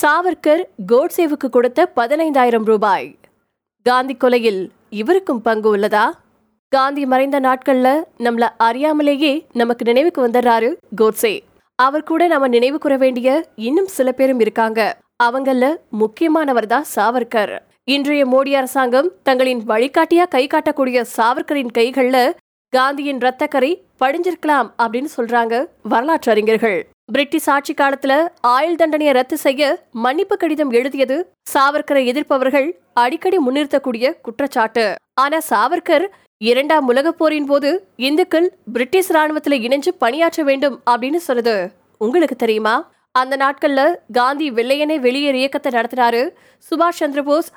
சாவர்கர் கோட்சேவுக்கு கொடுத்த பதினைந்தாயிரம் ரூபாய். காந்தி கொலையில் இவருக்கும் பங்கு உள்ளதா? காந்தி மறைந்த நாட்கள்ல நம்மள அறியாமலேயே நமக்கு நினைவுக்கு வந்துடுறாரு கோட்சே அவர் கூட நம்ம நினைவு கூற வேண்டிய இன்னும் சில பேரும் இருக்காங்க. அவங்கள முக்கியமானவர் தான் சாவர்கர். இன்றைய மோடி அரசாங்கம் தங்களின் வழிகாட்டியா கை காட்டக்கூடிய சாவர்கரின் கைகள்ல காந்தியின் இரத்தக்கரை படிஞ்சிருக்கலாம் அப்படின்னு சொல்றாங்க வரலாற்று அறிஞர்கள். பிரிட்டிஷ் ஆட்சி காலத்துல ஆயுள் தண்டனையை ரத்து செய்ய மன்னிப்பு கடிதம் எழுதியது சாவர்கரை எதிர்ப்பவர்கள் அடிக்கடி முன்னிறுத்தக்கூடிய குற்றச்சாட்டு. ஆனா சாவர்கர் இரண்டாம் உலகப் போரின் போது இந்துக்கள் பிரிட்டிஷ் ராணுவத்துல இணைஞ்சு பணியாற்ற வேண்டும் அப்படின்னு சொல்லுது. உங்களுக்கு தெரியுமா? அந்த நாட்கள்ல காந்தி வெள்ளையனே வெளியேறு இயக்கத்தை நடத்தினாரு. சுபாஷ் சந்திரபோஸ்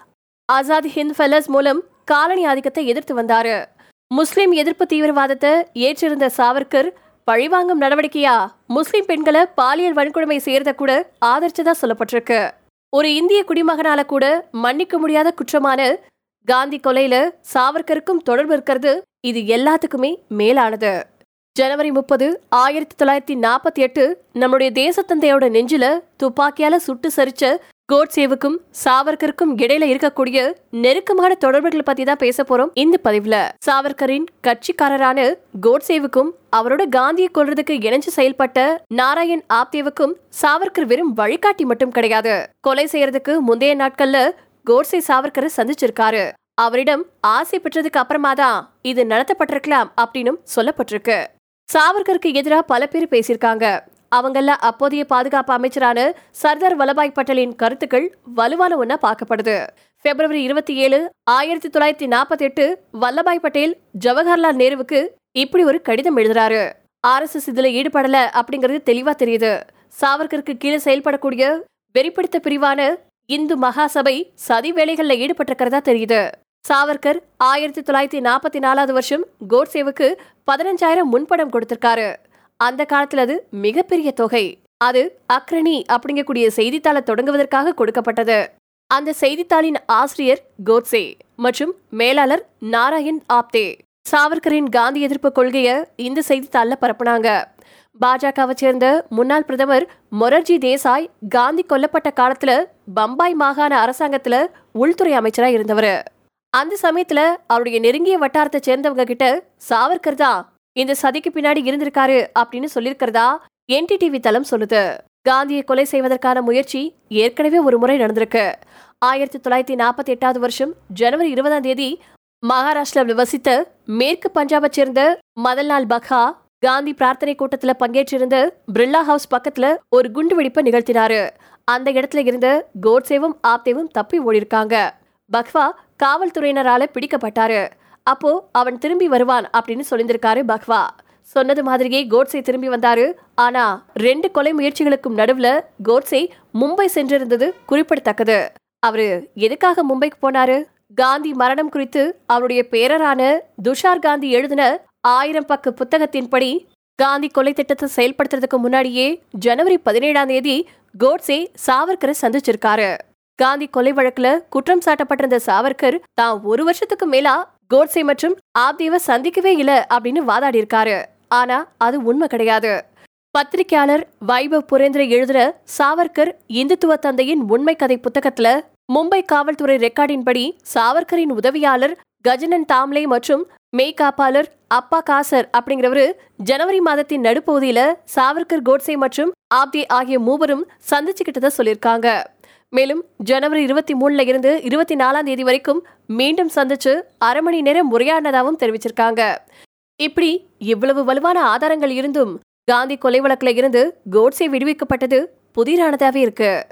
ஆசாத் ஹிந்த் ஃபெலஸ் மூலம் காலனி ஆதிக்கத்தை எதிர்த்து வந்தாரு. முஸ்லிம் எதிர்ப்பு தீவிரவாதத்தை ஏற்றிருந்த சாவர்கர் பழிவாங்கும் நடவடிக்கையா? முஸ்லிம் பெண்களை பாலியல் வன்கொடுமை செய்யறத கூட ஆதரிச்சதா சொல்லப்பட்டிருக்கு. ஒரு இந்திய குடிமகனால கூட மன்னிக்க முடியாத குற்றமான காந்தி கொலையில சாவர்கருக்கும் தொடர்பு இருக்கிறது இது எல்லாத்துக்குமே மேலானது. ஜனவரி முப்பது ஆயிரத்தி தொள்ளாயிரத்தி நாற்பத்தி எட்டு நம்முடைய தேசத்தந்தையோட நெஞ்சில துப்பாக்கியால சுட்டு சரிச்ச கோட்சேவுக்கும் சாவர்கருக்கும் இடையில இருக்கக்கூடிய நெருக்கமான தொடர்புகள் பத்தி தான் பேச போறோம் இந்த பதிவுல. சாவர்கரின் கட்சிக்காரரான கோட்சேவுக்கும் அவரோட காந்தியை கொல்றதுக்கு இணைஞ்சு செயல்பட்ட நாராயண் ஆப்தேவுக்கும் சாவர்கர் வெறும் வழிகாட்டி மட்டும் கிடையாது. கொலை செய்யறதுக்கு முந்தைய நாட்கள்ல கோட்சே சாவர்கரை சந்திச்சிருக்காரு. அவரிடம் ஆசை பெற்றதுக்கு அப்புறமா தான் இது நடத்தப்பட்டிருக்கலாம் அப்படின்னும் சொல்லப்பட்டிருக்கு. சாவர்கருக்கு எதிராக பல பேர் பேசியிருக்காங்க. அவங்கள அப்போதைய பாதுகாப்பு அமைச்சரான சர்தார் வல்லபாய் பட்டேலின் கருத்துக்கள் வலுவான ஒன்னா பார்க்கப்படுது. பிப்ரவரி இருபத்தி ஏழு ஆயிரத்தி தொள்ளாயிரத்தி நாற்பத்தி எட்டு வல்லபாய் பட்டேல் ஜவஹர்லால் நேருவுக்கு இப்படி ஒரு கடிதம் எழுதுறாரு. ஆர் எஸ் எஸ் இதுல ஈடுபடல அப்படிங்கிறது தெளிவா தெரியுது. சாவர்கருக்கு கீழே செயல்படக்கூடிய வெறிப்படுத்த பிரிவான இந்து மகாசபை சதி வேலைகள்ல ஈடுபட்டிருக்கிறதா தெரியுது. சாவர்கர் ஆயிரத்தி தொள்ளாயிரத்தி நாற்பத்தி நாலாவது வருஷம் கோட்சேவுக்கு பதினஞ்சாயிரம் முன்படம் கொடுத்திருக்காரு. அந்த காலத்துல அது மிகப்பெரிய தொகை. அது அக்ரணி அப்படிங்கக்கூடிய செய்தித்தாளை தொடங்குவதற்காக கொடுக்கப்பட்டது. அந்த செய்தித்தாளின் ஆசிரியர் கோட்சே மற்றும் மேலாளர் நாராயண் ஆப்தே சாவர்கரின் காந்தி எதிர்ப்பு கொள்கையை இந்த செய்தித்தாளில் பரப்புனாங்க. பாஜகவை சேர்ந்த முன்னாள் பிரதமர் மொரர்ஜி தேசாய் காந்தி கொல்லப்பட்ட காலத்துல பம்பாய் மாகாண அரசாங்கத்துல உள்துறை அமைச்சரா இருந்தவர். அந்த சமயத்துல அவருடைய நெருங்கிய வட்டாரத்தை சேர்ந்தவங்க கிட்ட சாவர்கர் தான் இந்த சதிக்கு பின்னாடி இருந்திருக்காரு அப்படின்னு சொல்லியிருக்கிறதா என்டிடிவி தளம் சொல்லுது. காந்தியை கொலை செய்வதற்கான முயற்சி ஏற்கனவே ஒரு முறை நடந்திருக்கு. ஆயிரத்தி தொள்ளாயிரத்தி நாற்பத்தி எட்டாவது வருஷம் ஜனவரி இருபதாம் தேதி மகாராஷ்டிராவில் வசித்த மேற்கு பஞ்சாபை சேர்ந்த மதன்லால் பக்ஹா காந்தி பிரார்த்தனை கூட்டத்துல பங்கேற்றிருந்த பிர்லா ஹவுஸ் பக்கத்துல ஒரு குண்டு வெடிப்பை நிகழ்த்தினாரு. அந்த இடத்துல இருந்த கோட்சேவும் ஆப்தேவும் தப்பி ஓடிருக்காங்க பக்வா காவல்துறையினரால பிடிக்கப்பட்டாரு. அப்போ அவன் திரும்பி வருவான் அப்படின்னு சொல்லியிருந்திருக்காரு பக்வா. சொன்னது மாதிரியே கோட்ஸை திரும்பி வந்தாரு. ஆனா ரெண்டு கொலை முயற்சிகளுக்கும் நடுவுல கோட்ஸை மும்பை சென்றிருந்தது குறிப்பிடத்தக்கது. அவரு எதுக்காக மும்பைக்கு போனாரு? காந்தி மரணம் குறித்து அவருடைய பேரரான துஷார் காந்தி எழுதின ஆயிரம் பக்க புத்தகத்தின்படி காந்தி கொலை திட்டத்தை செயல்படுத்துறதுக்கு முன்னாடியே ஜனவரி பதினேழாம் தேதி கோட்ஸே சாவர்கரை சந்திச்சிருக்காரு. காந்தி கொலை வழக்குல குற்றம் சாட்டப்பட்டிருந்த சாவர்கர் தான் ஒரு வருஷத்துக்கு மேலா கோட்ஸே மற்றும் ஆப்தேவை சந்திக்கவே இல்லை அப்படின்னு வாதாடி இருக்காரு ஆனா அது உண்மை கிடையாது. பத்திரிகையாளர் வைபவ் புரேந்திர எழுதுற சாவர்கர் இந்துத்துவ தந்தையின் உண்மை கதை புத்தகத்துல மும்பை காவல்துறை ரெக்கார்டின்படி சாவர்கரின் உதவியாளர் கஜனன் தாம்லே மற்றும் மேய்காப்பாளர் அப்பா காசர் அப்படிங்கிறவரு ஜனவரி மாதத்தின் நடுப்பகுதியில சாவர்கர் கோட்சே மற்றும் ஆப்தே ஆகிய மூவரும் சந்திச்சுக்கிட்டத சொல்லியிருக்காங்க. மேலும் ஜனவரி இருபத்தி மூணுல இருந்து இருபத்தி நாலாம் தேதி வரைக்கும் மீண்டும் சந்திச்சு அரை மணி நேரம் உரையாடினதாகவும் தெரிவிச்சிருக்காங்க. இப்படி இவ்வளவு வலுவான ஆதாரங்கள் இருந்தும் காந்தி கொலை வழக்குல இருந்து கோட்ஸே விடுவிக்கப்பட்டது புதிரானதாவே இருக்கு.